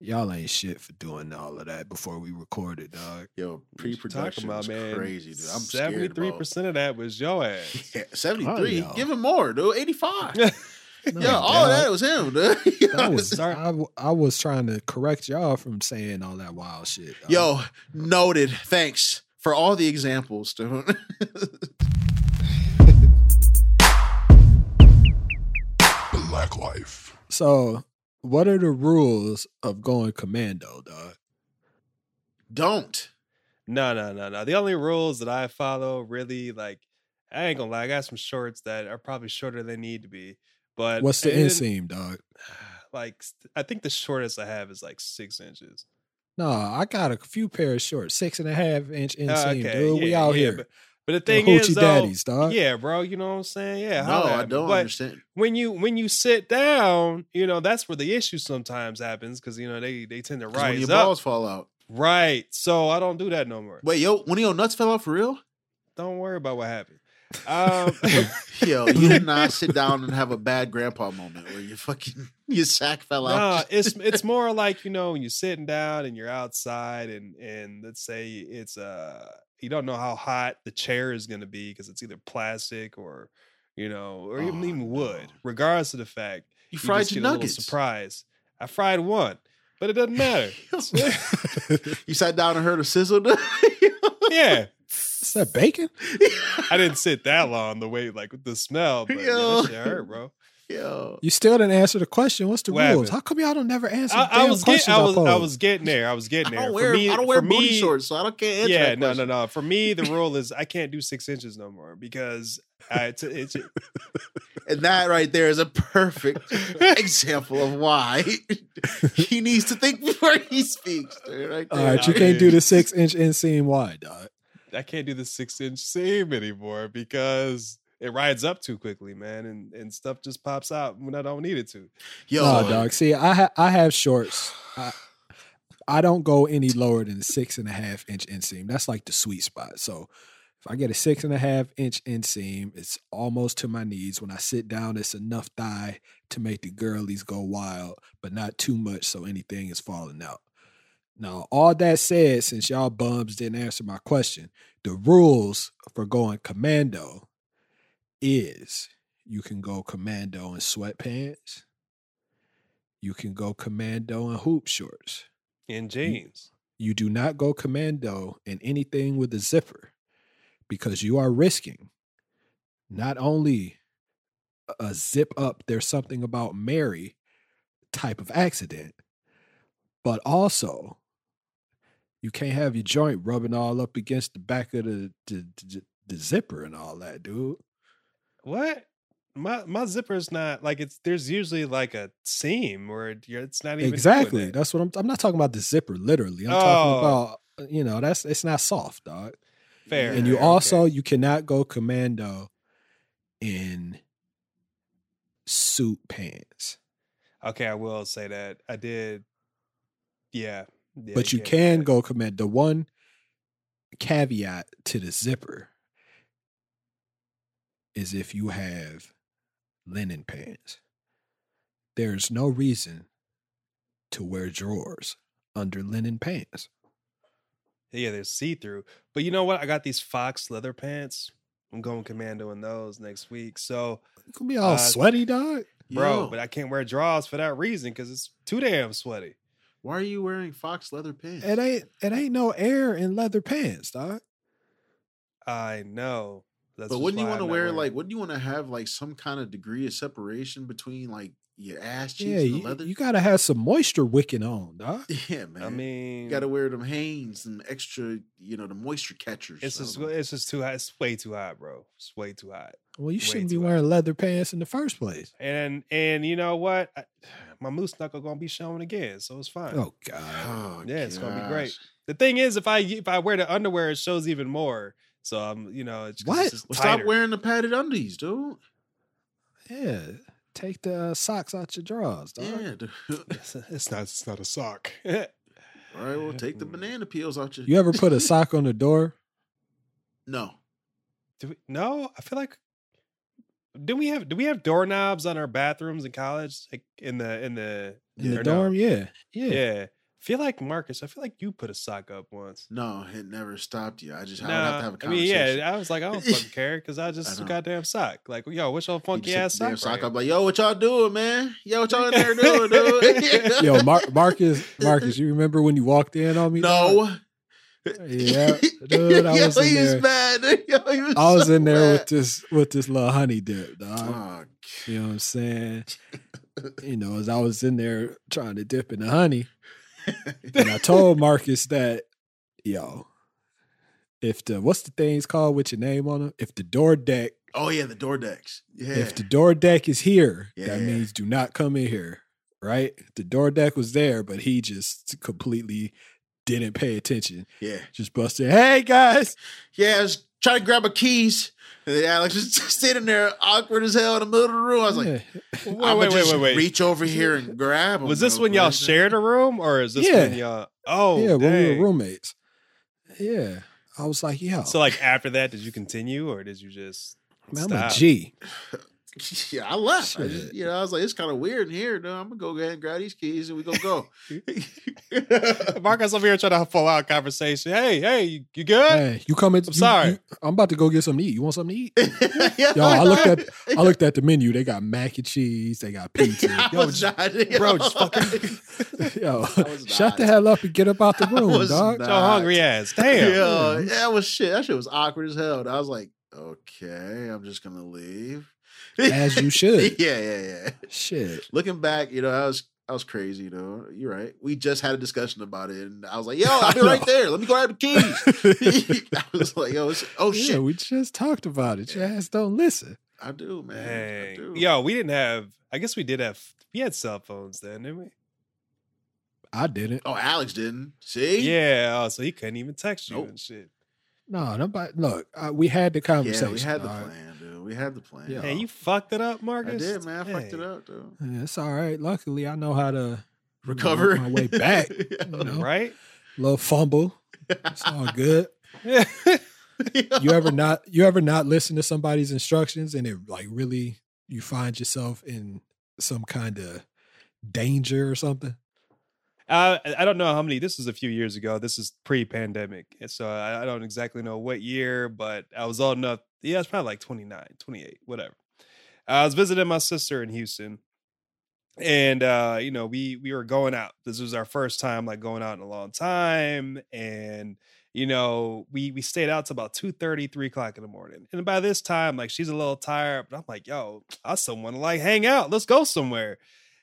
Y'all ain't shit for doing all of that before we recorded, dog. Yo, pre-production talking was man? crazy, dude. I'm Seventy-three percent of that was your ass. Yeah, 73. Oh. Give him more, dude. 85. No, yeah, all of that was him, dude. That was Sorry. I, w- I was trying to correct y'all from saying all that wild shit. dog. Yo, noted. Thanks for all the examples, dude. BlacLife. So, what are the rules of going commando, dog? Don't. No, no, no, no. The only rules that I follow really like I ain't gonna lie, I got some shorts that are probably shorter than they need to be. But What's the inseam, dog? Like I think the shortest I have is like six inches. No, I got a few pair of shorts, six and a half inch Uh, inseam, okay, dude. we yeah, out yeah, here. But, but the The thing hoochie is, though, daddies, dog. yeah, bro, you know what I'm saying? Yeah, no, I don't But understand. when you when you sit down, you know that's where the issue sometimes happens because you know they they tend to 'Cause When rise your up. balls fall out. Right. So I don't do that no more. Wait, yo, one of your nuts fell out for real? Don't worry about what happened. Um, Yo, you did not sit down and have a bad grandpa moment where your fucking your sack fell Nah, out. it's it's more like you know when you're sitting down and you're outside and and let's say it's uh you don't know how hot the chair is going to be because it's either plastic or you know or even Oh, even wood. no. Regardless of the fact, you fried just your get a little nuggets. surprise. I fried one, but it doesn't matter. you sat down and heard a sizzle. yeah, Is that bacon? I didn't sit that long the way like with the smell, but yeah, Yo. that shit hurt, bro. Yo. You still didn't answer the question. What's the What rules? happened? How come y'all don't never answer I, the I damn was questions getting, I was, I posed? was getting there. I was getting there. I there. don't For wear me- I don't wear for booty me- shorts, so I don't can't answer yeah, that no, no, no. For me, the rule is I can't do six inches no more because I, it's, it's And that right there is a perfect example of why he needs to think before he speaks. dude, Right All there. right, you can't do the six inch inseam wide, dog. I can't do the six inch seam anymore because it rides up too quickly, man, and and stuff just pops out when I don't need it to. Yo, No, dog. See, I ha- I have shorts. I, I don't go any lower than six and a half inch inseam. That's like the sweet spot. So if I get a six and a half inch inseam, it's almost to my knees. When I sit down, it's enough thigh to make the girlies go wild, but not too much so anything is falling out. Now, all that said, since y'all bums didn't answer my question, the rules for going commando is you can go commando in sweatpants. You can go commando in hoop shorts. In jeans. You do not go commando in anything with a zipper because you are risking not only a- a zip up, there's something about Mary type of accident, but also you can't have your joint rubbing all up against the back of the, the, the, the zipper and all that, dude. What? My my zipper's not like it's. There's usually like a seam where it's not even Exactly. That's what I'm. I'm not talking about the zipper literally. I'm Oh. talking about uh, you know that's it's not soft, dog. Fair. and you fair, also okay. you cannot go commando in suit pants, Okay, I will say that I did. Yeah, yeah but you can go commando. The one caveat to the zipper is if you have linen pants. There's no reason to wear drawers under linen pants. Yeah, they're see through. But you know what? I got these Fox leather pants. I'm going commando in those next week. So, You can be all Uh, sweaty, dog. bro, Yo, but I can't wear drawers for that reason because it's too damn sweaty. why are you wearing fox leather pants? It ain't it ain't no air in leather pants, dog. I know. That's but just wouldn't you want to wear like? it. Wouldn't you want to have like some kind of degree of separation between like your ass cheeks Yeah, and the you, leather? you gotta have some moisture wicking on, dog. yeah, man. I mean, you got to wear them Hanes and extra, you know, the moisture catchers. it's just know. it's just too hot. It's way too hot, bro. It's way too hot. Well, you Way shouldn't be too wearing leather pants in the first place. And and you know what? I, my moose knuckle gonna be showing again, so it's fine. Oh God. Oh, Yeah, it's gonna be great. The thing is, if I if I wear the underwear, it shows even more. So I'm, you know, it's 'cause What? It's just Well, stop wearing the padded undies, dude. Yeah. Take the uh, socks out your drawers, dog. Yeah. dude. It's, it's not. It's not a sock. All right, well, take the banana peels out your. You ever put a sock on the door? No. Do we, no, I feel like Do we have? Do we have doorknobs on our bathrooms in college? Like in the in the In the or no? dorm, yeah. Yeah. Yeah. I feel like Markus. I feel like you put a sock up once. No, it never stopped you. I just I would Nah, have to have a I mean, yeah. I was like, I don't fucking care because I just I a know. goddamn sock. Like, yo, what's your You funky just ass hit the damn sock? sock right up like, yo, what y'all doing, man? Yo, what y'all in there doing, dude? Yo, Mar- Markus, Markus, you remember when you walked in on me? dog? no. Yeah, dude, I Yo, in there. was mad. Yo, was I was so in there with this with this little honey dip, dog. Oh, You know what I'm saying? You know, as I was in there trying to dip in the honey, and I told Markus that, yo, if the what's the things called with your name on them? If the door deck, oh yeah, the door decks. Yeah. if the door deck is here, Yeah. that means do not come in here. Right? The door deck was there, but he just completely didn't pay attention. yeah. Just busted, hey guys. Yeah, I was trying to grab my keys. And Alex was sitting there awkward as hell in the middle of the room. I was like, Yeah. Wait, I'm wait, gonna wait, just wait, wait. reach over here and grab him. Was this real when y'all shared a room, or is this when Yeah. y'all? Oh, yeah, when we were roommates. Yeah. I was like, yeah. So, like after that, did you continue, or did you just? man, I'm a stop? G. Yeah, I left. I just, you know, I was like, it's kind of weird in here. No, I'm gonna go ahead and grab these keys and we gonna go. Markus over here trying to pull out conversation. Hey, hey, you, you good? Hey, you coming? I'm sorry. I'm about to go get something to eat. You want something to eat? Yo, Yo, I looked at I looked at the menu. They got mac and cheese. They got pizza. Yo, was just- not, bro, just fucking- Yo, I was shut the hell up and get up out the I room, was dog. not. Your hungry ass. Damn. Yo, yeah, that was shit. That shit was awkward as hell. I was like, okay, I'm just gonna leave. As you should. yeah, yeah, yeah. Shit. Looking back, you know, I was I was crazy, you know. You're right. We just had a discussion about it, and I was like, "Yo, I'll be right there. Let me go grab the keys." I was like, "Yo, it's, oh Yeah, shit, we just talked about it. Your ass don't listen. I do, man. I do." Yo, we didn't have. I guess we did have. We had cell phones then, didn't we? I didn't. Oh, Alex didn't. See? Yeah. Oh, so he couldn't even text you Nope. and shit. No, nobody. Look, uh, we had the conversation. Yeah, we had the dog. plan, dude. We had the plan. Yeah. Hey, you fucked it up, Markus. I did, man. I fucked it up, dude. Yeah, it's all right. Luckily, I know how to you know, Recover my way back. You know, Right? little fumble. It's all good. Yeah. You ever not? You ever not listen to somebody's instructions and it like really you find yourself in some kind of danger or something? Uh, I don't know how many. This was a few years ago. This is pre-pandemic, so I, I don't exactly know what year, but I was old enough. Yeah, it's probably like 29, 28, whatever. I was visiting my sister in Houston, and uh, you know, we we were going out. This was our first time like going out in a long time, and you know, we we stayed out till about 2 3 o'clock in the morning. And by this time, like she's a little tired, but I'm like, yo, I still want to like hang out. Let's go somewhere.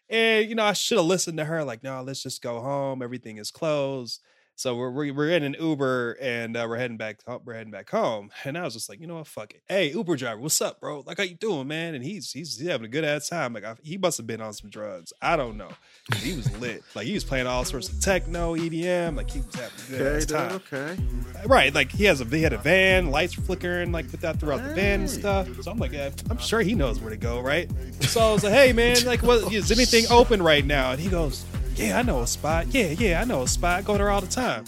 And you know, I should have listened to her. Like, no, let's just go home. Everything is closed. So we're we're, we're in an Uber and uh, we're heading back. We're heading back home. And I was just like, you know what, fuck it. Hey, Uber driver, what's up, bro? Like, how you doing, man? And he's he's, he's having a good ass time. Like, I, he must have been on some drugs. I don't know. He was lit. Like, he was playing all sorts of techno, EDM. Like, he was having a good Okay, ass time. okay. Right, like he has a he had a van, lights were flickering like with that throughout the van and stuff. So I'm like, yeah, I'm sure he knows where to go, right? So I was like, hey man, like, what is anything open right now? And he goes, yeah, I know a spot. Yeah, yeah, I know a spot. I go there all the time.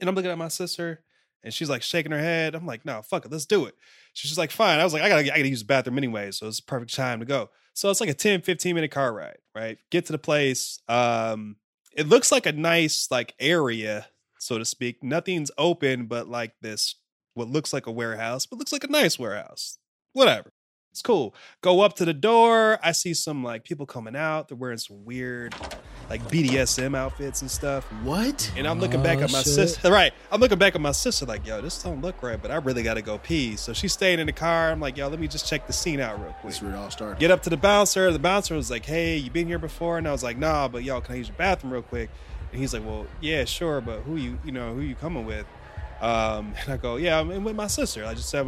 And I'm looking at my sister, and she's like shaking her head. I'm like, no, fuck it, let's do it. She's just like, fine. I was like, I gotta, I gotta use the bathroom anyway, so it's perfect time to go. So it's like a 10, 15 minute car ride, right? Get to the place. Um, it looks like a nice like area, so to speak. Nothing's open, but like this, what looks like a warehouse, but looks like a nice warehouse. Whatever. It's cool. Go up to the door. I see some like people coming out. They're wearing some weird like BDSM outfits and stuff. What? And I'm looking back Oh, at my shit. sister. Right. I'm looking back at my sister like, yo, this don't look right, but I really got to go pee. So she's staying in the car. I'm like, yo, let me just check the scene out real quick. That's where it all started. Get up to the bouncer. The bouncer was like, hey, you been here before? And I was like, nah, but yo, can I use your bathroom real quick? And he's like, well, yeah, sure, but who you, you know, who you coming with? Um, and I go, yeah, I'm in with my sister. I just said,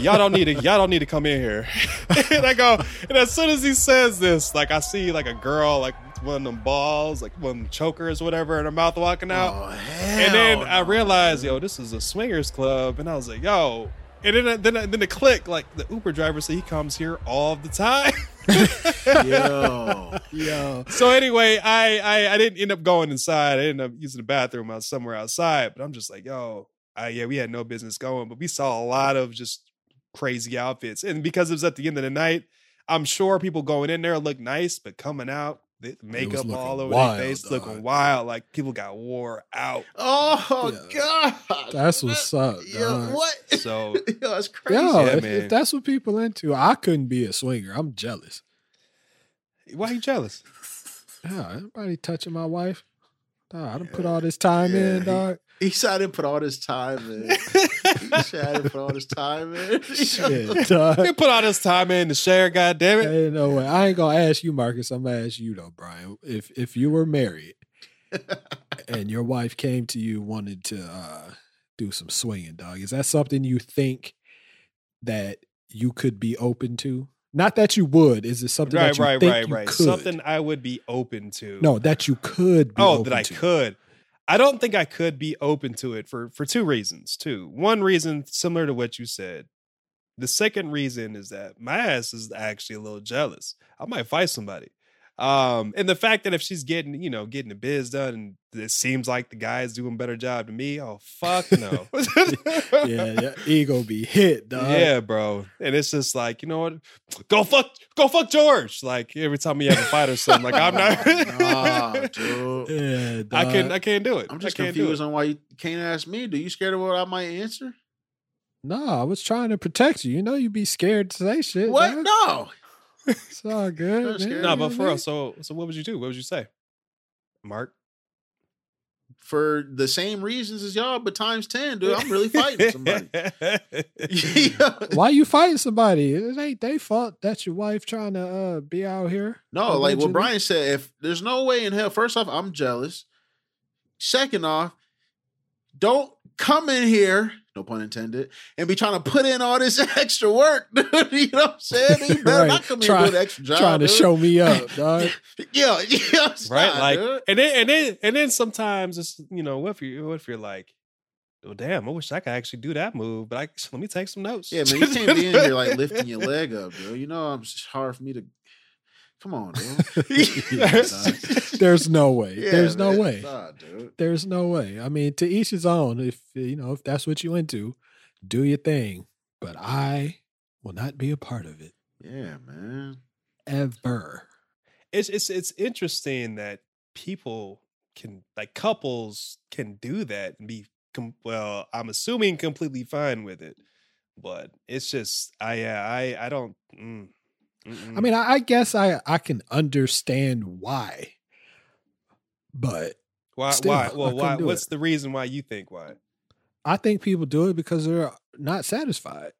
y'all don't need to, y'all don't need to come in here. and I go, and as soon as he says this, like I see like a girl, like one of them balls, like one of them chokers, whatever, in her mouth walking out. Oh, And then I no. realized, yo, this is a swingers club, and I was like, yo. And then, then, then it click, Like the Uber driver said, he comes here all the time. Yo. Yo, so anyway, I, I I didn't end up going inside. I ended up using the bathroom. I was somewhere outside. But I'm just like, yo, I, yeah, we had no business going, but we saw a lot of just crazy outfits. And because it was at the end of the night, I'm sure people going in there look nice, but coming out, the makeup all over wild, their face, dog. looking wild. Like people got wore out. Oh Yeah. God, That's what's up, Yo, what? So Yo, that's crazy. Yo, Yeah, if, man. if that's what people into, I couldn't be a swinger. I'm jealous. why you jealous? Yeah, everybody touching my wife. Dog, I done put all this time Yeah, in, he- dog. He said I didn't put all this time in. he said I didn't put all this time in. Shit, dog. They put all this time in to share, God damn it. Ain't no way. I ain't gonna ask you, Markus. I'm gonna ask you though, Bryan. If if you were married and your wife came to you wanted to uh, do some swinging, dog, is that something you think that you could be open to? Not that you would. Is it something Right, that you right, think right, you right. could? Something I would be open to. No, that you could. Be oh, open that I to. could. I don't think I could be open to it for for two reasons. Too One reason similar to what you said. The second reason is that my ass is actually a little jealous. I might fight somebody. Um, and the fact that if she's getting, you know, getting the biz done and it seems like the guy's doing a better job than me, oh fuck no. Yeah, yeah, ego be hit, dog. Yeah, bro. And it's just like, you know what? Go fuck, go fuck George. Like every time we have a fight or something, like I'm not. nah, dude. yeah. I dog. can I can't do it. I'm just can't do confused it. on why you can't ask me. Do you scared of what I might answer? No, I was trying to protect you. You know, you'd be scared to say shit. What? dog. No. It's all good. That's man. No, but for Man. real. So so what would you do? What would you say, Mark? For the same reasons as y'all, but times 10, dude. I'm really fighting somebody. Yeah. Why you fighting somebody? It ain't they fault that your wife trying to uh, be out here. No, like what Bryan said, if there's no way in hell, first off, I'm jealous. Second off, don't come in here, no pun intended, and be trying to put in all this extra work, dude. You know what I'm saying? You better Right. not come Try- here with an extra job. trying to dude. show me up, dog. Yeah, yeah, stop, right? Like, dude. and then and then and then sometimes it's you know what if you what if you're like, well, damn, I wish I could actually do that move, but I let me take some notes. Yeah, man, you can't be in here like lifting your leg up, bro. You know, I'm it's hard for me to. Come on, dude. There's no way. Yeah, There's no man. way. Nah, dude. There's no way. I mean, to each his own. If you know, if that's what you into, do your thing. But I will not be a part of it Yeah, man. ever. it's it's it's interesting that people can like couples can do that and be com- well i'm assuming completely fine with it but it's just i yeah i i don't mm, I mean, I, I guess I I can understand why, but why still, why well why what's it. the reason why you think why I think people do it because they're not satisfied.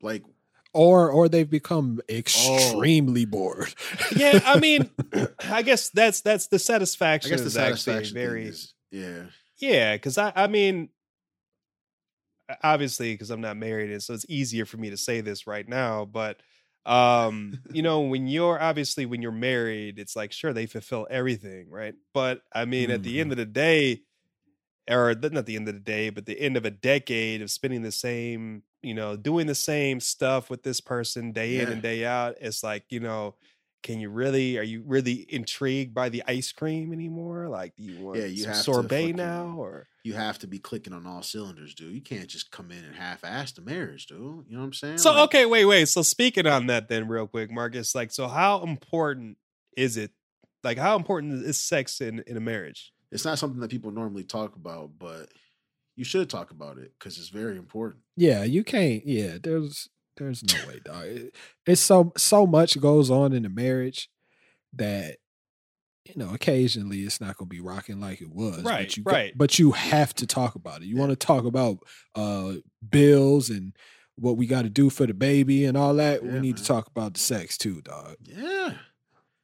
Like, or or they've become Oh. extremely bored. yeah i mean i guess that's that's the satisfaction. I guess the is satisfaction very is, yeah. Yeah, because I, I mean, obviously, because I'm not married, and so it's easier for me to say this right now. But um, you know, when you're obviously when you're married, it's like sure they fulfill everything, right? But I mean, at the end of the day, or not the end of the day, but the end of a decade of spending the same, you know, doing the same stuff with this person day in Yeah. and day out, it's like you know. Can you really? Are you really intrigued by the ice cream anymore? Like, do you want Yeah, you some have to sorbet fucking- now, or You have to be clicking on all cylinders, dude. You can't just come in and half-ass the marriage, dude. You know what I'm saying? So Like, okay, wait, wait. So speaking on that, then real quick, Markus. Like, so how important is it? Like, how important is sex in in a marriage? it's not something that people normally talk about, but you should talk about it because it's very important. yeah, you can't. Yeah, there's there's no way, dog. It- It's so so much goes on in a marriage that you know occasionally it's not going to be rocking like it was. Right, but you right. but you have to talk about it. You Yeah. want to talk about uh bills and what we got to do for the baby and all that. we Yeah, need to talk about the sex too, dog. Yeah.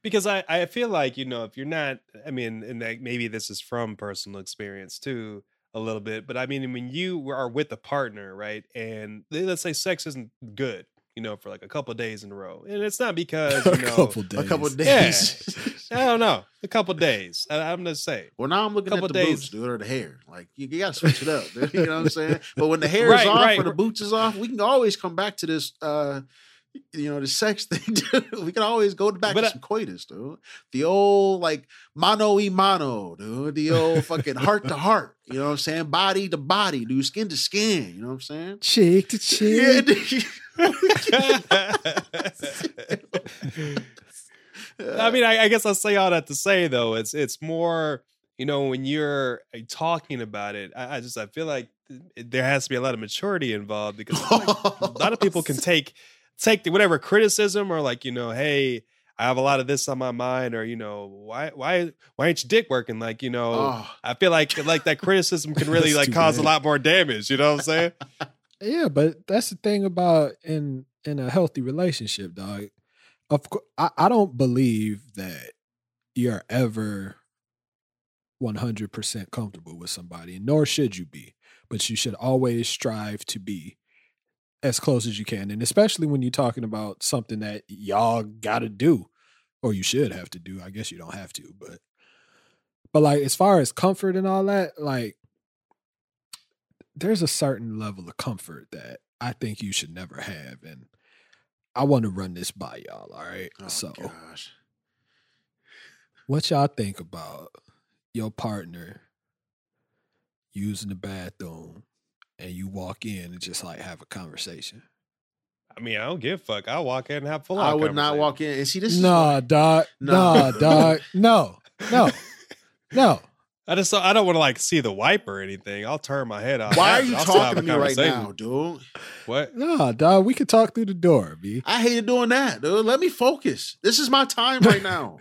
Because I I feel like you know if you're not, I mean, and like maybe this is from personal experience too a little bit, but I mean when you are with a partner, right, and they- let's say sex isn't good, you know, for like a couple days in a row, and it's not because you a know. couple days. A couple of Yeah. days. I don't know, a couple days. I, I'm just saying. Well, now I'm looking Couple at the days. boots, dude, or the hair. Like you, you gotta switch it up. Dude, you know what I'm saying? But when the hair Right, is off right, or the boots is off, we can always come back to this uh you know, the sex thing, dude. We can always go back But to I- some coitus, dude. The old like mano y mano, dude. The old fucking heart to heart. You know what I'm saying? Body to body, dude. Skin to skin. You know what I'm saying? Cheek to Yeah, cheek. dude. I mean, I, I guess I'll say all that to say though, it's it's more, you know, when you're uh, talking about it, I, I just I feel like there has to be a lot of maturity involved because like a lot of people can take take the, whatever criticism or like you know, hey, I have a lot of this on my mind, or you know, why why why ain't your dick working? Like you know, Oh, I feel like like that criticism can really like too cause a lot more damage. You know what I'm saying? Yeah, but that's the thing about in in a healthy relationship, dog. Of course, I, I don't believe that you're ever one hundred percent comfortable with somebody, nor should you be. But you should always strive to be as close as you can, and especially when you're talking about something that y'all got to do, or you should have to do. I guess you don't have to, but but like as far as comfort and all that, like there's a certain level of comfort that I think you should never have. And I want to run this by y'all. All right. oh so, gosh. what y'all think about your partner using the bathroom and you walk in and just like have a conversation? I mean, I don't give a fuck. I'll walk in and have full. I would not walk in and see this. Nah, why- dog. No. Nah, dog. No, no, no. I just I don't want to like see the wipe or anything. I'll turn my head off. Why are after. you I'll have talking to a me right conversation. now, dude? What? Nah, dog. We could talk through the door, B. I hated doing that, dude. Let me focus. This is my time right now.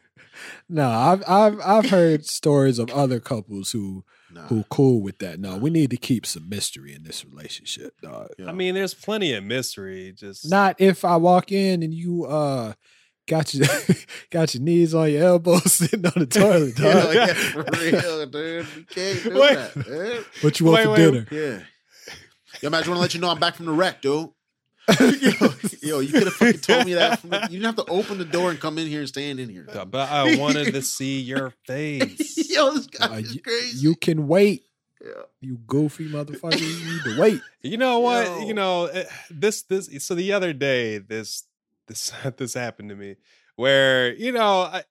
No, I've I've I've heard stories of other couples who Nah. who cool with that. No, we need to keep some mystery in this relationship, dog. Yeah. I mean, there's plenty of mystery. Just Not if I walk in and you uh got your got your knees on your elbows sitting on the toilet, Yeah, dog. yeah, for real, dude. You can't do Wait. that, man. What you want Wait, for wait, dinner? Yeah. Yo, man, I just want to let you know I'm back from the rec, dude. yo, yo, you could have fucking told me that. From you didn't have to open the door and come in here and stand in here. but I wanted to see your face. yo, this guy Uh, is you, crazy. you can wait. yeah. You goofy motherfucker. You need to wait. You know what? Yo. You know eh, this this. So the other day, this this this happened to me, where you know I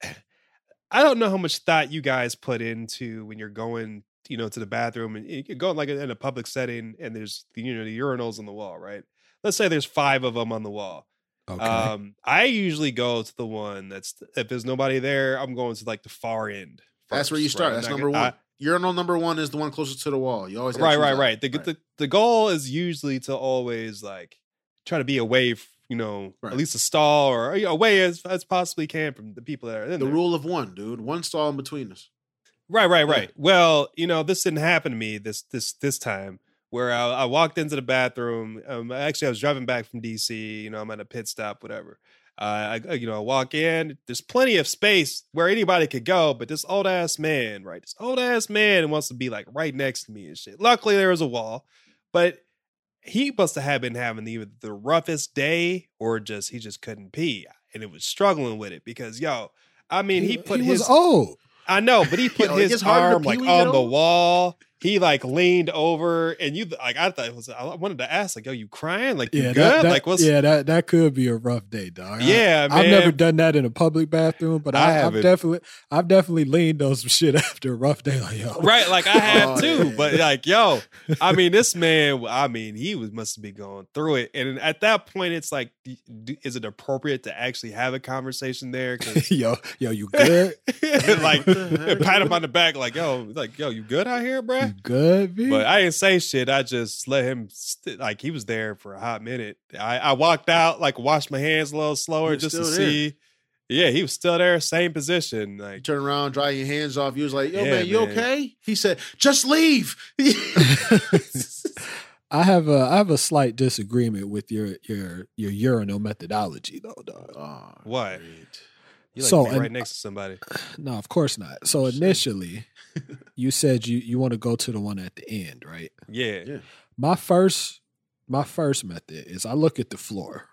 I don't know how much thought you guys put into when you're going you know to the bathroom and you're going like in a public setting and there's you know the urinals on the wall, right? Let's say there's five of them on the wall. Okay. Um, I usually go to the one that's if there's nobody there, I'm going to like the far end. That's where you start. right? That's number one. I- Urinal number one is the one closest to the wall. You always right, choose right, that. right. The, the the goal is usually to always like try to be away, you know, Right. at least a stall or away as as possibly can from the people that are in the there. rule of one, dude. One stall in between us. Right, right, Yeah. right. Well, you know, this didn't happen to me this this this time. Where I, I walked into the bathroom. Um, actually, I was driving back from DC. You know, I'm at a pit stop, whatever. Uh, I, you know, I walk in. There's plenty of space where anybody could go, but this old ass man, right? This old ass man wants to be like right next to me and shit. Luckily, there was a wall, but he must have been having either the roughest day or just he just couldn't pee, and it was struggling with it because yo, I mean, he, put he his was old. I know, but he put Yo, his gets harder to arm like when you get on the wall. He like leaned over, and you like I thought it was. I wanted to ask like, "Yo, you crying? Like you Yeah, good? that, that- like what's?" yeah, that that could be a rough day, dog. I- Yeah, I've never done that in a public bathroom, but I I, I've definitely I've definitely leaned on some shit after a rough day. Like yo, Right, like I have Oh, too, yeah. but like, yo, I mean, this man, I mean, he was must be going through it, and at that point, it's like, is it appropriate to actually have a conversation there yo, yo, you good? like, What the heck? pat him on the back, like, yo, like, yo, you good out here, bruh? You good, B? But I didn't say shit. I just let him st- like he was there for a hot minute. I, I walked out, like washed my hands a little slower He was just to there. see. Yeah, he was still there, same position. Like turn around, dry your hands off. You was like, "Yo, Yeah, man, you man. okay?" He said, "Just leave." I have a I have a slight disagreement with your your your urinal methodology though, dog. oh, What? great. You like So, to be and- right next to somebody. No, of course not. So initially, you said you you want to go to the one at the end, right? Yeah. Yeah. My first my first method is I look at the floor.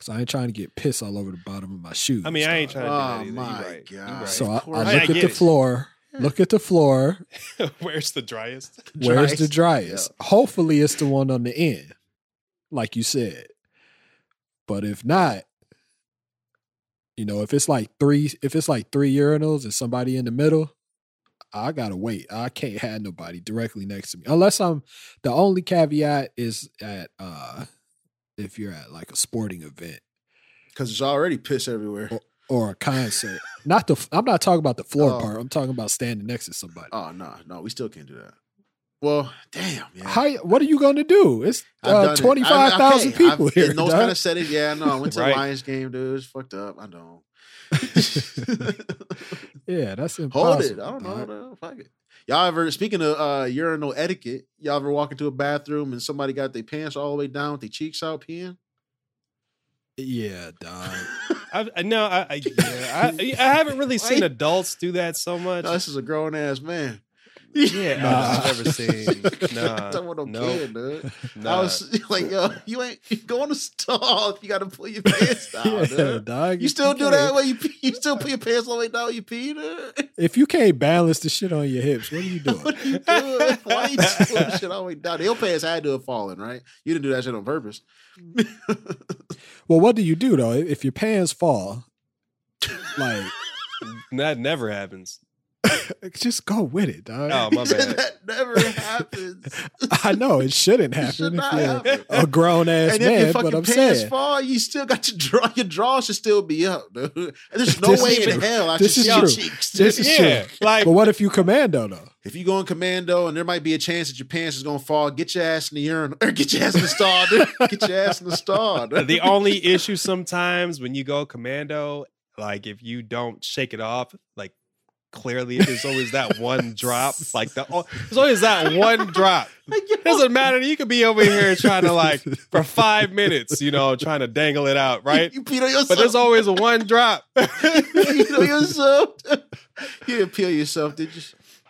Cause I ain't trying to get piss all over the bottom of my shoes. I mean, I ain't trying to do Oh that either. my you right. God. right. So I, I I- look I at the it. floor. Look at the floor. Where's the driest? Where's the Driest. driest? Hopefully, it's the one on the end, like you said. But if not, you know, if it's like three, if it's like three urinals and somebody in the middle, I gotta wait. I can't have nobody directly next to me unless I'm. The only caveat is at uh if you're at like a sporting event Because there's already piss everywhere. or a concert. not the. I'm not talking about the floor Oh. part. I'm talking about standing next to somebody. Oh no, no, we still can't do that. Well, damn, yeah. How? What are you going to do? It's I've uh, it. twenty five I- okay, people I've- here. In those dog. kind of settings, yeah, I know. I went to Right. the Lions game, dude. It's fucked up. I don't. yeah, that's impossible. Hold it. I don't know. dog. Fuck it. Y'all ever speaking of uh, urinal etiquette? Y'all ever walk into a bathroom and somebody got their pants all the way down with their cheeks out peeing? Yeah, dog. I, I no, I, I, yeah, I, I haven't really seen adults do that so much. No, this is a grown ass man. Yeah, Nah. I've never seen. Nah, Talking about no no, kid, dude. nah. I was like, yo, you ain't going to on stall if you got to pull your pants down. yeah, dog. You still do can't- that when you pee? You still put your pants all the way down when you pee, dude? If you can't balance the shit on your hips, what are you doing? What are you doing? Why you pulling shit all the way down? Your pants had to have fallen, right? You didn't do that shit on purpose. well, what do you do though if your pants fall? Like, that never happens. just go with it, dog. Oh my bad. that never happens. I know it shouldn't It happen should not happen. a grown ass And if man. But I'm pants saying, fall, you still got your draw. Your draw should still be up, dude. And there's no way in true. hell I This should is see your cheeks. This is yeah, true. like but what if you commando though? If you go in commando and there might be a chance that your pants is gonna fall, get your ass in the urinal or get your ass in the stall, dude. Get your ass in the stall. dude. the only issue sometimes when you go commando, like if you don't shake it off, like clearly there's always that one drop. Like the oh, there's always that one drop. It Doesn't matter. You could be over here trying to like for five minutes, you know, trying to dangle it out, right? You peed on yourself. But there's always a one drop. you peed on yourself. you didn't peel yourself, did you?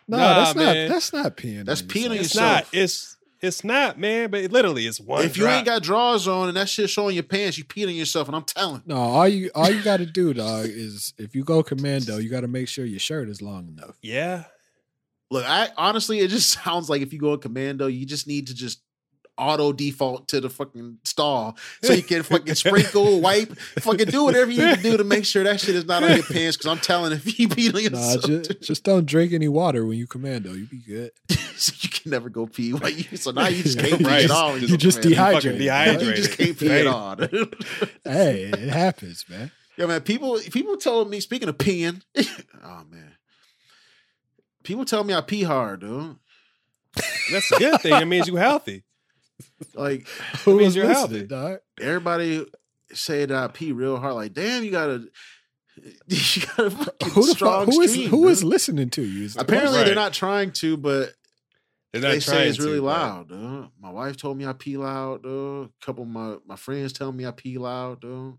No, Nah, that's man. not. That's not peeing. That's on peeing on yourself. It's not. It's it's not, man. But it literally, it's one. if you drop. ain't got drawers on and that shit showing your pants, you peeing on yourself, and I'm telling. No, all you all you got to do, dog, is if you go commando, you got to make sure your shirt is long enough. yeah, Look, I honestly, it just sounds like if you go in commando, you just need to just auto default to the fucking stall so you can fucking sprinkle, wipe, fucking do whatever you need to do to make sure that shit is not on your pants. Because I'm telling, if you peed on Nah, yourself, just, just don't drink any water when you commando. You be good. so you can never go pee. While you, so now you just can't pee right. at all. when You just commando. dehydrate. You just can't pee Right. at all. Hey, it happens, man. Yeah, man. People people told me. Speaking of peeing, oh man, people tell me I pee hard, dude. that's a good thing. It means you healthy. Like Who means was you're listening, dog? everybody say that I pee real hard. Like, damn, you got a you got a fucking Who the strong fuck? Who is stream, who is dude. listening to you? Is Apparently, Right. they're not trying to, but They're not they say it's really to, but- loud, dude. My wife told me I pee loud, dude. A couple of my, my friends tell me I pee loud, dude.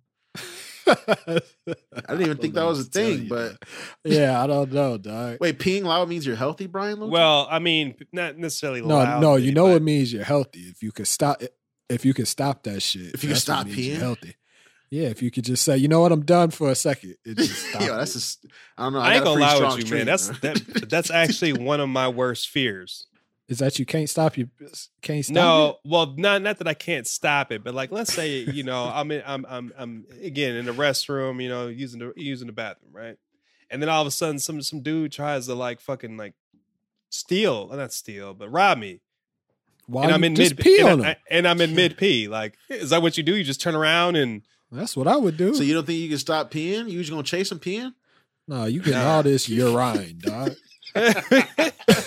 I didn't even think that was a thing, but- yeah, I don't know, dog. Wait, peeing loud means you're healthy, Bryan? Luke? Well, I mean, not necessarily. No, loud, no, you know but it means you're healthy if you could stop. If you can stop that shit, If you can stop means you're peeing? healthy. Yeah, if you could just say, you know what, I'm done for a second. It just stop. yeah, that's it. just I don't know. I ain't gonna lie strong with you, man. That's that, that's actually one of my worst fears. Is that you can't stop you uh, can't stop No, well, not not that I can't stop it, but like let's say you know I'm in, I'm I'm I'm again in the restroom, you know, using the using the bathroom, right? And then all of a sudden, some some dude tries to like fucking like steal, not steal, but rob me, Why and I'm in just mid pee and, on I, and i'm in mid pee. Like, is that what you do? You just turn around and That's what I would do. So you don't think you can stop peeing? You just gonna chase him peeing? no, you getting Nah. all this urine, dog.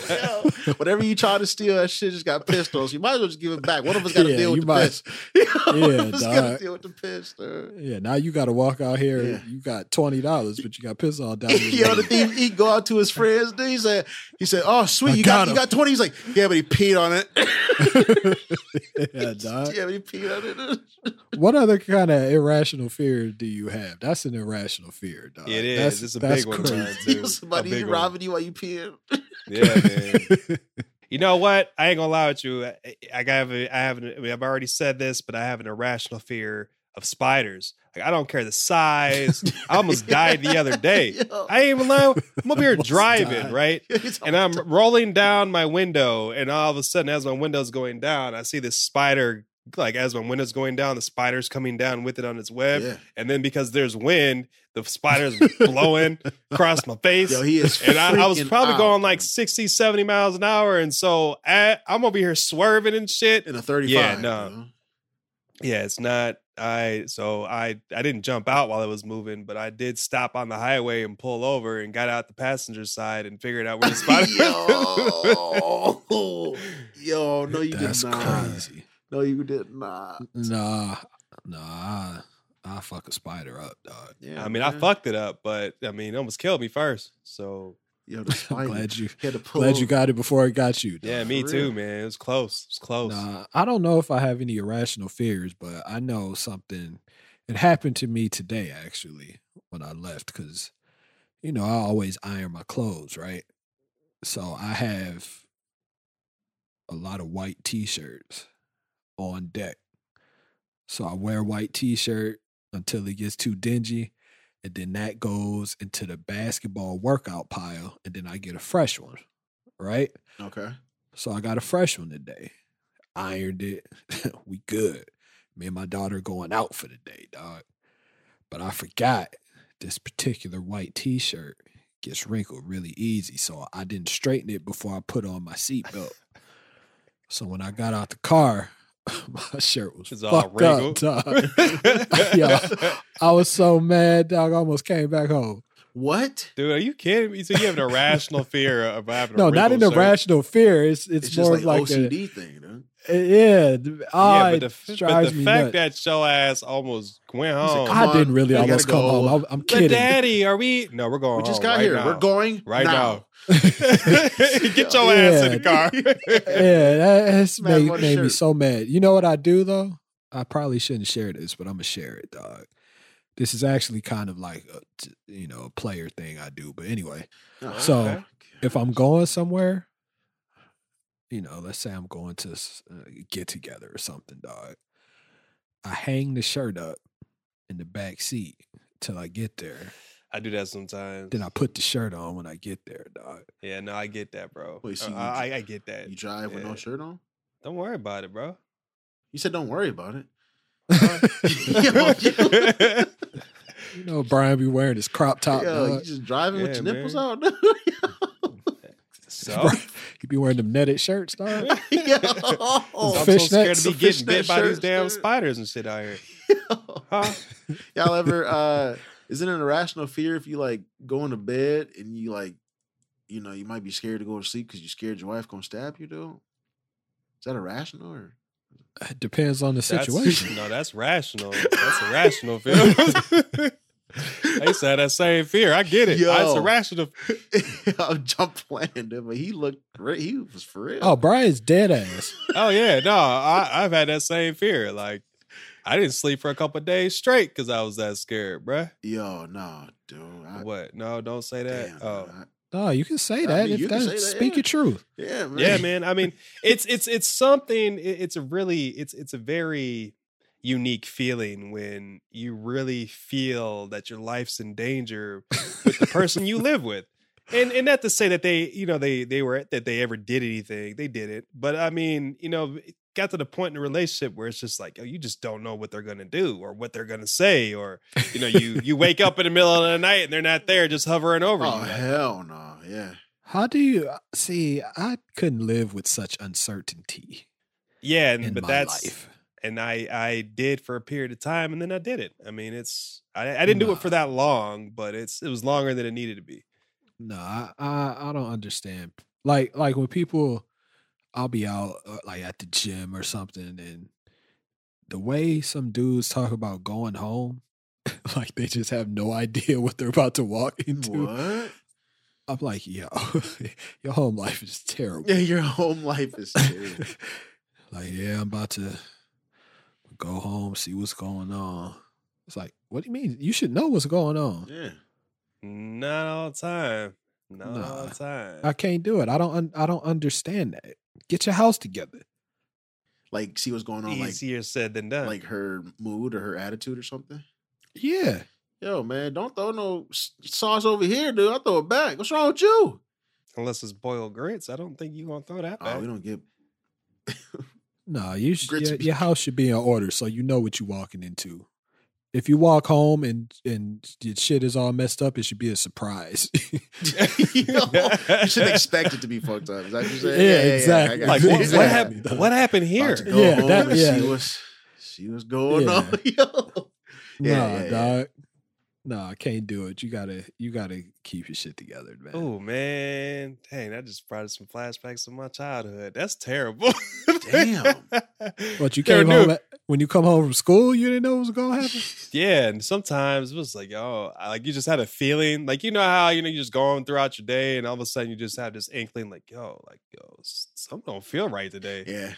Whatever you try to steal, that shit just got pistols. you might as well just give it back. One of us got to Yeah, deal with you the might- piss. One Yeah, of us got to deal with the piss. dude. Yeah, now you got to walk out here. Yeah. You got twenty dollars, but you got piss all down. your Yo, the leg. thief, he go out to his friends. Dude, he said, he said, "Oh, sweet, I you got, got you got twenty. He's like, "Yeah, but he peed on it." yeah, dog. yeah, but he peed on it. What other kind of irrational fear do you have? That's an irrational fear, dog. It is. That's, It's a that's big one, crazy. man. You Dude, somebody big one. robbing you while you peeing. yeah, man. You know what? I ain't gonna lie with you. I, I have a, I have an, I've already said this, but I have an irrational fear of spiders. Like I don't care the size. I almost died the other day. Yo. I ain't even lying. I'm up here driving, died. right? And I'm rolling down my window, and all of a sudden, as my window's going down, I see this spider like as my window's going down, the spider's coming down with it on its web, Yeah. and then because there's wind, the spider's blowing across my face. Yo, he is. and I, I was probably out, going like man. 60, 70 miles an hour. And so I, I'm over here swerving and shit. in a 35. Yeah, no. yo. Yeah, it's not. I so I I didn't jump out while it was moving, but I did stop on the highway and pull over and got out the passenger side and figured out where the spider. Yo, yo, no, you That's did not. crazy. No, you did not. Nah, nah. I, I fuck a spider up, dog. Yeah, I mean, I fucked it up, but I mean, it almost killed me first. So Yo, the I'm spider. glad you He had to pull glad you got it before it got you. yeah, me for too, real. man. It was close. It was close. Nah, I don't know if I have any irrational fears, but I know something. It happened to me today, actually, when I left, because you know I always iron my clothes, right? So I have a lot of white t-shirts on deck. So I wear white t-shirt until it gets too dingy, and then that goes into the basketball workout pile, and then I get a fresh one, right? Okay. So I got a fresh one today. Ironed it. we good. Me and my daughter going out for the day, dog. But I forgot this particular white t-shirt gets wrinkled really easy. So I didn't straighten it before I put on my seatbelt. so when I got out the car, my shirt was It's all fucked up, dog. Yeah. I was so mad, dog. I almost came back home. What? Dude, are you kidding me? So you have an irrational fear of having a No, not an irrational fear. It's it's, It's, just more like, like, OCD thing, dude. yeah. th- ah, yeah, but the, but the fact nuts. that your ass almost went He said, home. "Come I on, didn't really we almost gotta come go. home. I'm, I'm But kidding. daddy, are we? No, we're going We just home got right here. now. We're going right now. Get your ass in the car. yeah, that has Man, made, made me so mad. You know what I do though? I probably shouldn't share this, but I'm gonna share it, dog. This is actually kind of like a, you know a player thing I do. But anyway, Oh, So, okay. if I'm going somewhere, you know, let's say I'm going to uh, get together or something, dog. I hang the shirt up in the back seat till I get there. I do that sometimes. Then I put the shirt on when I get there, dog. yeah, no, I get that, bro. Wait, so Uh, you I, I, I get that. you drive with no shirt on? Don't worry about it, bro. You said don't worry about it. You know, Bryan be wearing his crop top, Yo, you dog. just driving with Yeah, your nipples man. out? So He be wearing them netted shirts, dog. Yo. I'm so scared to be getting bit by these damn dude. spiders and shit out here. Huh? Y'all ever uh is it an irrational fear if you like going to bed and you like you know, you might be scared to go to sleep because you're scared your wife gonna stab you, dude? Is that irrational or It depends on the That's- situation. no, that's rational. That's irrational fear. I used to that same fear. I get it. It's Yo. irrational. I'm jump playing dude, but he looked great. He was for real. Oh, Bryan's dead ass. Oh yeah, no, I, I've had that same fear. Like I didn't sleep for a couple of days straight because I was that scared, bruh. Yo, no, dude. I, What? No, don't say that. damn, oh. I- No, you can say I that mean, if you can say that, speak yeah. your truth. yeah, man. yeah man i mean it's it's it's something it's a really it's it's a very unique feeling when you really feel that your life's in danger with the person you live with and and not to say that they you know they they were that they ever did anything they didn't but i mean you know it got to the point in the relationship where it's just like oh, you just don't know what they're gonna do or what they're gonna say or you know you you wake up in the middle of the night and they're not there just hovering over Oh you like, hell no, yeah. How do you uh, see? I couldn't live with such uncertainty yeah and, in but my that's life. and I I did for a period of time, and then I did it. I mean, it's I, I didn't do it for that long, but it's it was longer than it needed to be. No, I, I I don't understand. Like like when people, I'll be out uh, like at the gym or something, and the way some dudes talk about going home, like they just have no idea what they're about to walk into. What? I'm like, yo, your home life is terrible. Yeah, your home life is terrible. like, yeah, I'm about to go home, see what's going on. It's like, what do you mean? You should know what's going on. yeah. Not all the time. Not all Nah. time. I can't do it. I don't. Un- I don't understand that. Get your house together. Like see what's going on, like Easier said than done. like her mood or her attitude or something. Yeah. Yo, man, don't throw no sauce over here, dude. I throw it back. What's wrong with you? Unless it's boiled grits, I don't think you gonna throw that back. Oh, we don't get No, you sh- Grits your, your house should be in order so you know what you're walking into. If you walk home and and your shit is all messed up, it should be a surprise. you, know, you should expect it to be fucked up. Is that what you're saying? Yeah, exactly. I got like what, Exactly. what happened? What happened here? to go Yeah, home that- and yeah. see what's see what's going Yeah. on. Yo. Yeah, nah, yeah, yeah. dog. No, I can't do it. You gotta you gotta keep your shit together, man. Oh man, dang! That just brought some flashbacks of my childhood. That's terrible. Damn. But you Never came home at, when you come home from school, you didn't know what was gonna happen. Yeah, and sometimes it was like, oh, I- like you just had a feeling, like you know how you know you're just going throughout your day, and all of a sudden you just have this inkling, like, yo, like yo, something don't feel right today. Yeah.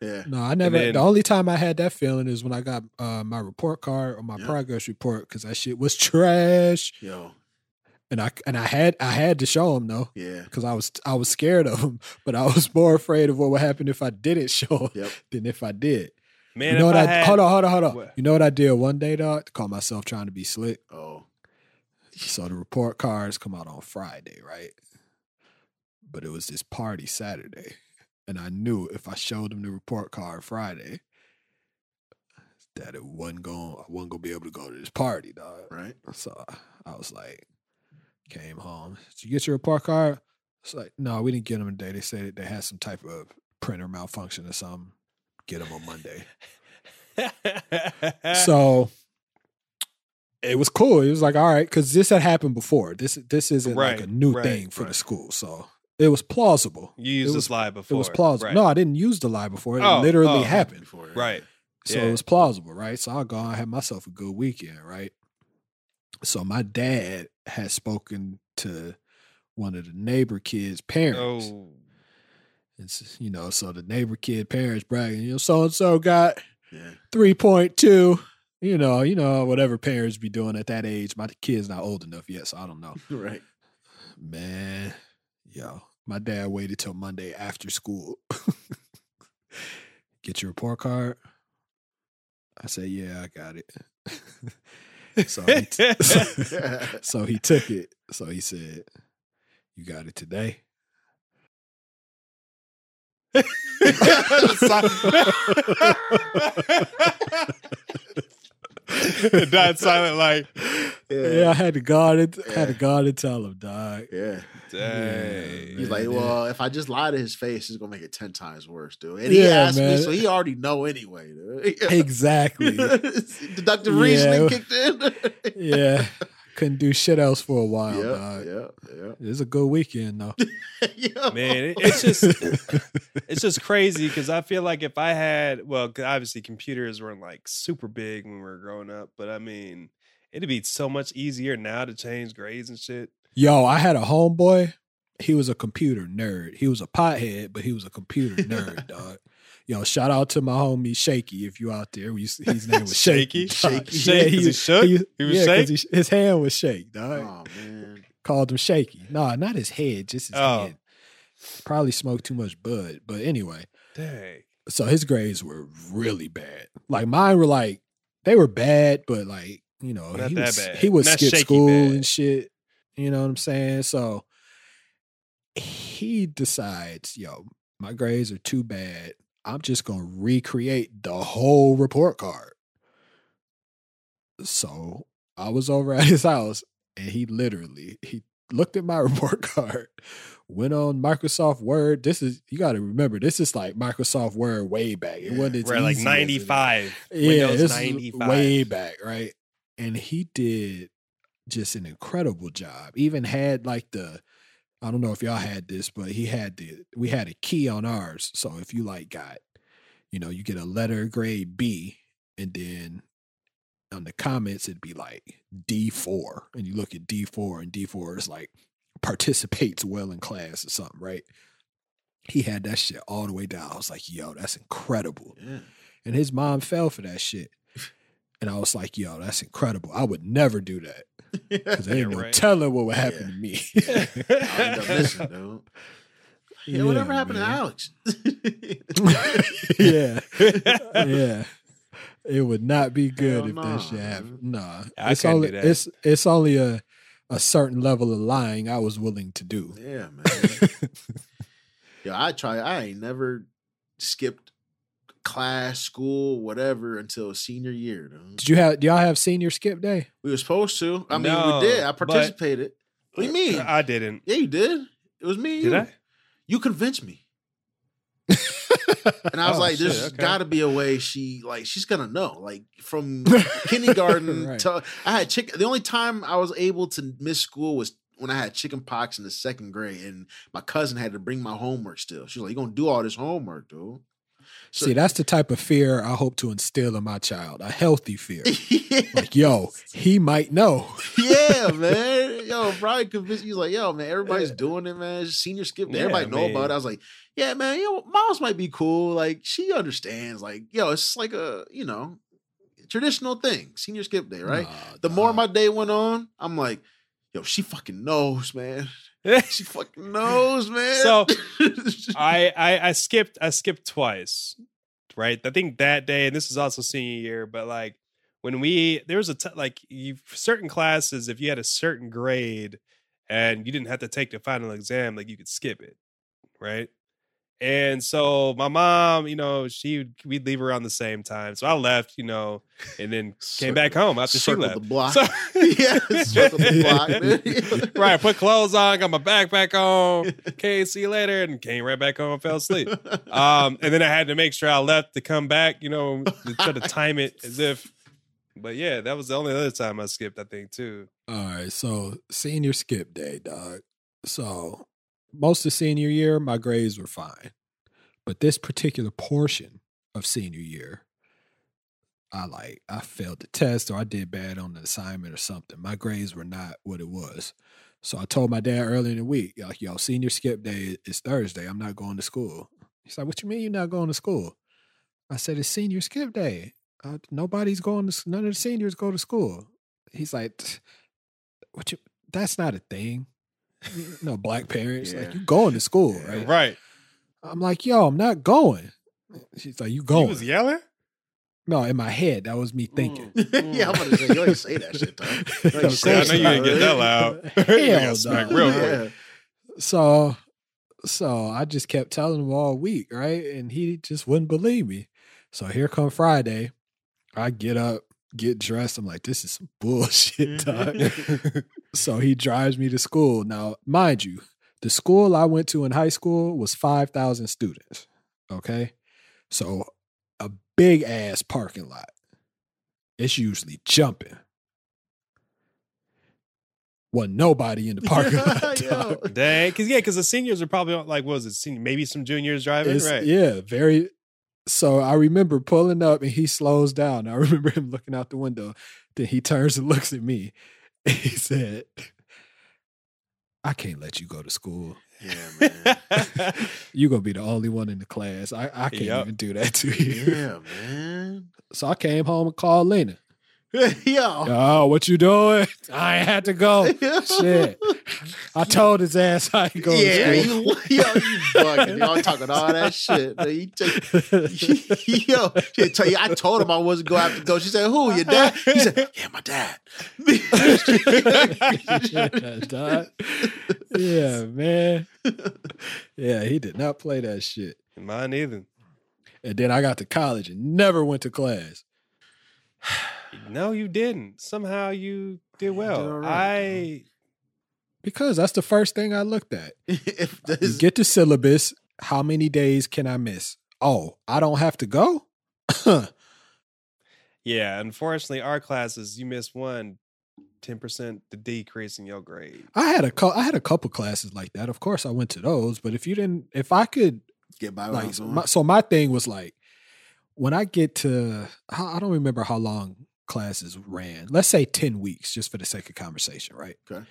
Yeah. No, I never. then- the only time I had that feeling is when I got uh, my report card or my Yeah. progress report because that shit was trash, Yo. and I and I had I had to show him though Yeah. because I was I was scared of him, but I was more afraid of what would happen if I didn't show Yep. than if I did. Man, you know what I I, had, hold on hold on hold on. What? You know what I did one day, dog? To call myself trying to be slick. Oh. So the report cards come out on Friday, right? But it was this party Saturday. And I knew if I showed them the report card Friday, that it wasn't going I wasn't gonna be able to go to this party, dog. Right. So I was like, came home. Did you get your report card? It's like, no, we didn't get them today. They said they had some type of printer malfunction or something. Get them on Monday. so it was cool. It was like, all right, because this had happened before. This this isn't like a new right, thing for the school. So it was plausible. you used it this was, lie It was plausible. Right. No, I didn't use the lie before. It Oh, literally oh. happened. Before. right. So Yeah. it was plausible, right? So oh, I'll go and have myself a good weekend, right? So my dad had spoken to one of the neighbor kids' parents. Oh, It's you know, so the neighbor kid parents bragging, you know, so and so got Yeah. three point two. You know, you know, whatever parents be doing at that age. My kid's not old enough yet, so I don't know. Right. Man, yo, my dad waited till Monday after school. Get your report card. I said, yeah, I got it. so, he t- so he took it. So he said, you got it today. Died silent like, Yeah, I had to guard it. Had to guard it. tell him, dog. Yeah. dang. He's Man, like, yeah. well, if I just lie to his face, it's gonna make it ten times worse, dude. And he asked man. me, so he already know anyway, dude. Exactly. Deductive Yeah. reasoning kicked in. yeah. Couldn't do shit else for a while, yeah, dog. yeah, It was a good weekend though. man, it- it's just it's just crazy because I feel like if I had, well, obviously computers weren't like super big when we were growing up, but I mean, it'd be so much easier now to change grades and shit. Yo, I had a homeboy. He was a computer nerd. He was a pothead, but he was a computer nerd, dog. Yo, shout out to my homie Shaky if you out there. We used- His name was Shaky. Shaky? Shaky? Shake? 'Cause he shook? He was yeah, shake? he- his hand was shake, dog. Oh man. Called him Shaky. No, not his head, just his Oh. head. Probably smoked too much bud. But anyway, Dang. so his grades were really bad. Like mine were like they were bad, but like you know Not he was bad. he would Not skip school bad. and shit. You know what I'm saying? So he decides, yo, my grades are too bad. I'm just gonna recreate the whole report card. So I was over at his house and he literally he looked at my report card, went on Microsoft Word. This is you got to remember this is like Microsoft Word way back. It wasn't like easy as it is. 95. Yeah, Windows this is 95. way back, right? And he did just an incredible job. Even had like the I don't know if y'all had this, but he had the we had a key on ours. So if you like got, you know, you get a letter grade B, and then on the comments it'd be like D4, and you look at D4, and D4 is like participates well in class or something, right? He had that shit all the way down. I was like, yo, that's incredible Yeah. and his mom fell for that shit. And I was like, yo, that's incredible. I would never do that. Because there ain't Yeah, no right. telling what would happen Yeah. to me. I end up missing, dude. Yeah, whatever happened man. to Alex? yeah. Yeah. It would not be good Hell if nah, that shit man. happened. Nah. I it's couldn't only do that. it's it's only a a certain level of lying I was willing to do. yeah, man. Yo, I try. I ain't never skipped class, school, whatever until senior year. Dude. Did you have? Do y'all have senior skip day? We were supposed to. I mean, No, we did. I but- participated. what do you mean? I didn't. yeah, you did. It was me. Did you. I? You convinced me. And I was Oh, like, shit, there's okay. got to be a way she like she's gonna know. Like from kindergarten Right. to I had chicken. The only time I was able to miss school was when I had chicken pox in the second grade, and my cousin had to bring my homework. Still, she was like, "You gonna do all this homework, dude?" So- See, that's the type of fear I hope to instill in my child. A healthy fear. Like, yo, he might know. yeah, man. Yo, Bryan convinced you like, yo, man, everybody's doing it, man. Senior skip. day. Yeah, Everybody know man. about it. I was like, yeah, man, yo, moms might be cool. Like, she understands. Like, yo, it's like a, you know, traditional thing. Senior skip day, right? Nah, the more my day went on, I'm like, yo, she fucking knows, man. She fucking knows, man. So, I, I I skipped I skipped twice, right? I think that day, and this is also senior year, but like when we there was a t- like you certain classes, if you had a certain grade and you didn't have to take the final exam, like you could skip it, right? And so my mom, you know, she we'd leave around the same time, so I left, you know, and then came back home after she Circled left. the block. So- yeah, circled the block. right, put clothes on, got my backpack on. Okay, see you later, and came right back home and fell asleep. Um, and then I had to make sure I left to come back, you know, to try to time it as if. But yeah, that was the only other time I skipped, I think, too. All right, so senior skip day, dog. So most of senior year, my grades were fine, but this particular portion of senior year, I like I failed the test or I did bad on the assignment or something. My grades were not what it was. So I told my dad earlier in the week, like, yo, senior skip day is Thursday. I'm not going to school. He's like, what you mean you're not going to school? I said, it's senior skip day. Uh, nobody's going to, none of the seniors go to school. He's like, what you, that's not a thing. You know, black parents, Yeah. like, you going to school, right? Right. I'm like, yo, I'm not going. She's like, you He going. was yelling? no, in my head, that was me mm, thinking. Mm. yeah, I'm gonna say, you ain't say that shit, Tom. Of Of Yeah, I know you didn't get that loud. Hell You got smacked real quick. Yeah. So, so I just kept telling him all week, right? And he just wouldn't believe me. So here come Friday, I get up, get dressed. I'm like, this is some bullshit, dog. Mm-hmm. so he drives me to school. Now, mind you, the school I went to in high school was 5,000 students. Okay. So a big ass parking lot. It's usually jumping. Wasn't nobody in the parking lot. Dang. Because, yeah, because the seniors are probably like, what was it, senior, maybe some juniors driving? It's- right. Yeah, very. So I remember pulling up and he slows down. I remember him looking out the window. Then he turns and looks at me. He said, I can't let you go to school. Yeah, man. You're gonna be the only one in the class. I, I can't Yup. even do that to you. Yeah, man. So I came home and called Lena. Yo. Oh, what you doing? I had to go. Shit. I told his ass I ain't going yeah, to school. you, yo, you bugging. Y'all talking all that shit. Man. You take, yo, she tell you, I told him I wasn't going to have to go. She said, who, your dad? He said, yeah, my dad. yeah, man. Yeah, he did not play that shit. Mine either. And then I got to college and never went to class. No, you didn't. Somehow you did did well. I Because that's the first thing I looked at. if uh, You this, get the syllabus. How many days can I miss? Oh, I don't have to go? yeah, unfortunately, our classes, you miss one, 10% the decrease in your grade. I had a cou- I had a couple classes like that. Of course, I went to those. But if you didn't, if I could, get by like, like, my, so my thing was like, when I get to, I I don't remember how long classes ran. Let's say ten weeks, just for the sake of conversation, right? Okay.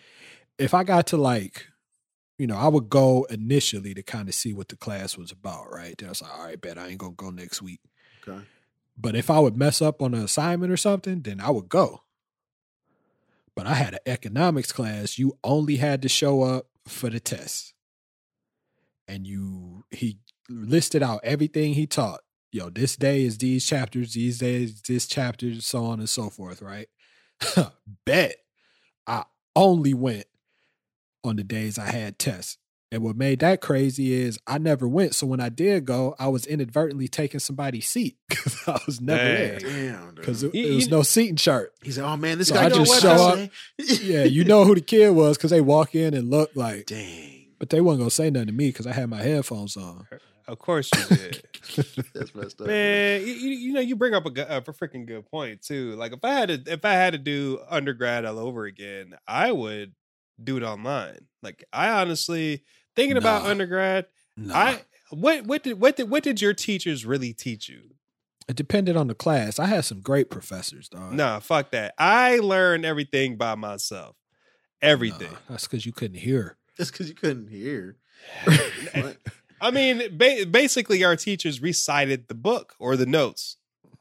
If I got to like, you know, I would go initially to kind of see what the class was about, right? Then I was like, all right, bet I ain't gonna go next week. Okay. But if I would mess up on an assignment or something, then I would go. But I had an economics class. You only had to show up for the test. And you he listed out everything he taught. Yo, this day is these chapters, these days, this chapter, so on and so forth, right? Bet I only went on the days I had tests. And what made that crazy is I never went. So when I did go, I was inadvertently taking somebody's seat because I was never Dang. there. Because dude. it, it was no seating chart. He said, "Oh man, this So guy I just show up. Yeah, you know who the kid was because they walk in and look like, Dang, but they wasn't gonna say nothing to me because I had my headphones on. Of course you did. that's messed up. Man, you, you you know, you bring up a, a freaking good point too. Like if I had to, if I had to do undergrad all over again, I would do it online. Like I honestly thinking about undergrad. No, I what what did what did what did your teachers really teach you? it depended on the class. I had some great professors, dog. Nah, fuck that. I learned everything by myself. Everything. Nah, that's because you couldn't hear. That's because you couldn't hear. I mean, ba- basically, our teachers recited the book or the notes,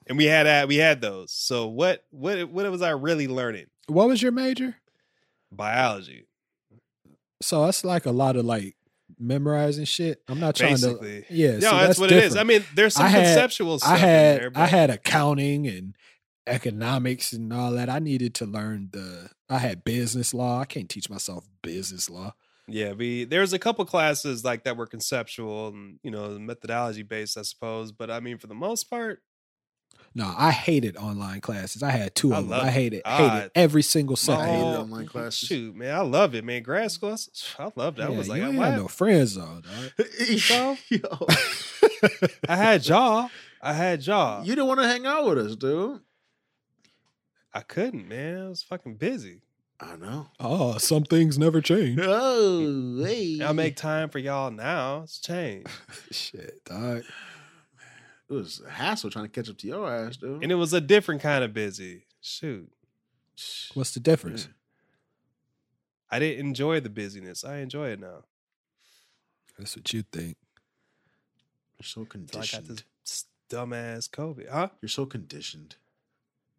and we had that. We had those. So what? What? What was I really learning? What was your major? Biology, So that's like a lot of like memorizing shit. I'm not trying basically. to. Yeah, no, see, that's, that's what it is. I mean, there's some I had- conceptual stuff I in had there. I had accounting and economics and all that. I needed to learn the. I had business law. I can't teach myself business law. Yeah, we there's a couple classes like that were conceptual and you know methodology based, I suppose. But I mean, for the most part, No, I hated online classes. I had two I of them. love I it. hated Ah, hated every single I second. hated oh, online classes. Shoot, man, I love it, man. Grad school, I love that. I was like, you I, had no friends though. dog. So? Yo, I had y'all. I had y'all. you didn't want to hang out with us, dude. I couldn't, man. I was fucking busy. I know. Oh, some things never change. Oh, hey. I make time for y'all now. It's changed. Shit, dog. it was a hassle trying to catch up to your ass, dude. And it was a different kind of busy. Shoot. What's the difference? I didn't enjoy the busyness. I enjoy it now. That's what you think. You're so So I got conditioned. this dumbass COVID. Huh? You're so conditioned.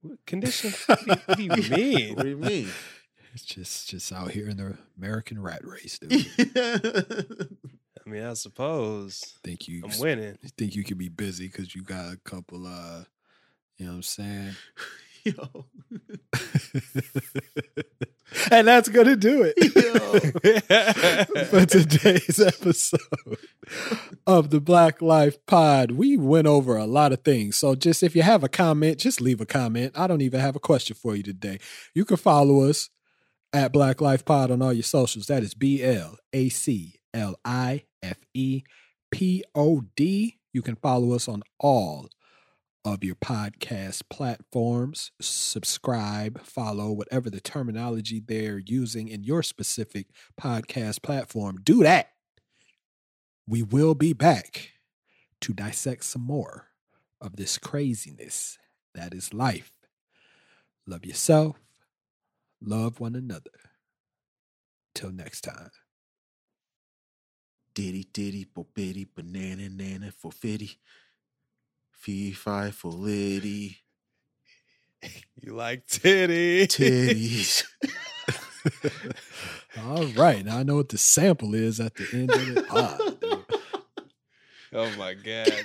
What Condition? what, do you, what do you mean? What do you mean? It's just just out here in the American rat race, dude. I mean, I suppose think you I'm winning. think you can be busy because you got a couple uh you know what I'm saying? Yo. and that's gonna do it. For today's episode of the BlacLife Pod, we went over a lot of things. So just if you have a comment, just leave a comment. I don't even have a question for you today. You can follow us at BlacLife Pod on all your socials. That is B L A C L I F E P O D. You can follow us on all of your podcast platforms. Subscribe, follow, whatever the terminology they're using in your specific podcast platform. Do that. We will be back to dissect some more of this craziness that is life. Love yourself, love one another. Till next time. Diddy diddy bo biddy banana nana for fitty. Fee fi for liddy. You like titty. Titties. All right. Now I know what the sample is at the end of the pod. Oh my god.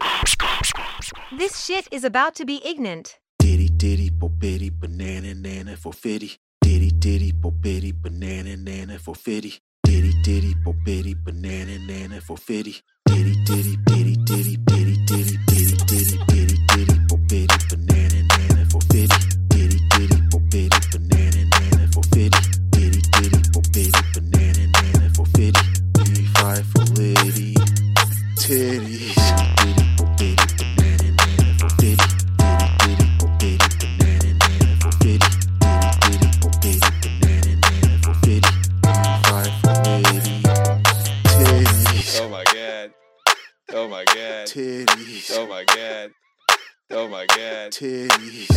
This shit is about to be ignorant popitty, banana, nana for 50. Diddy, diddy, popitty, banana, nana for 50. Diddy, diddy, popitty, banana, nana for 50. Diddy, diddy, Titties.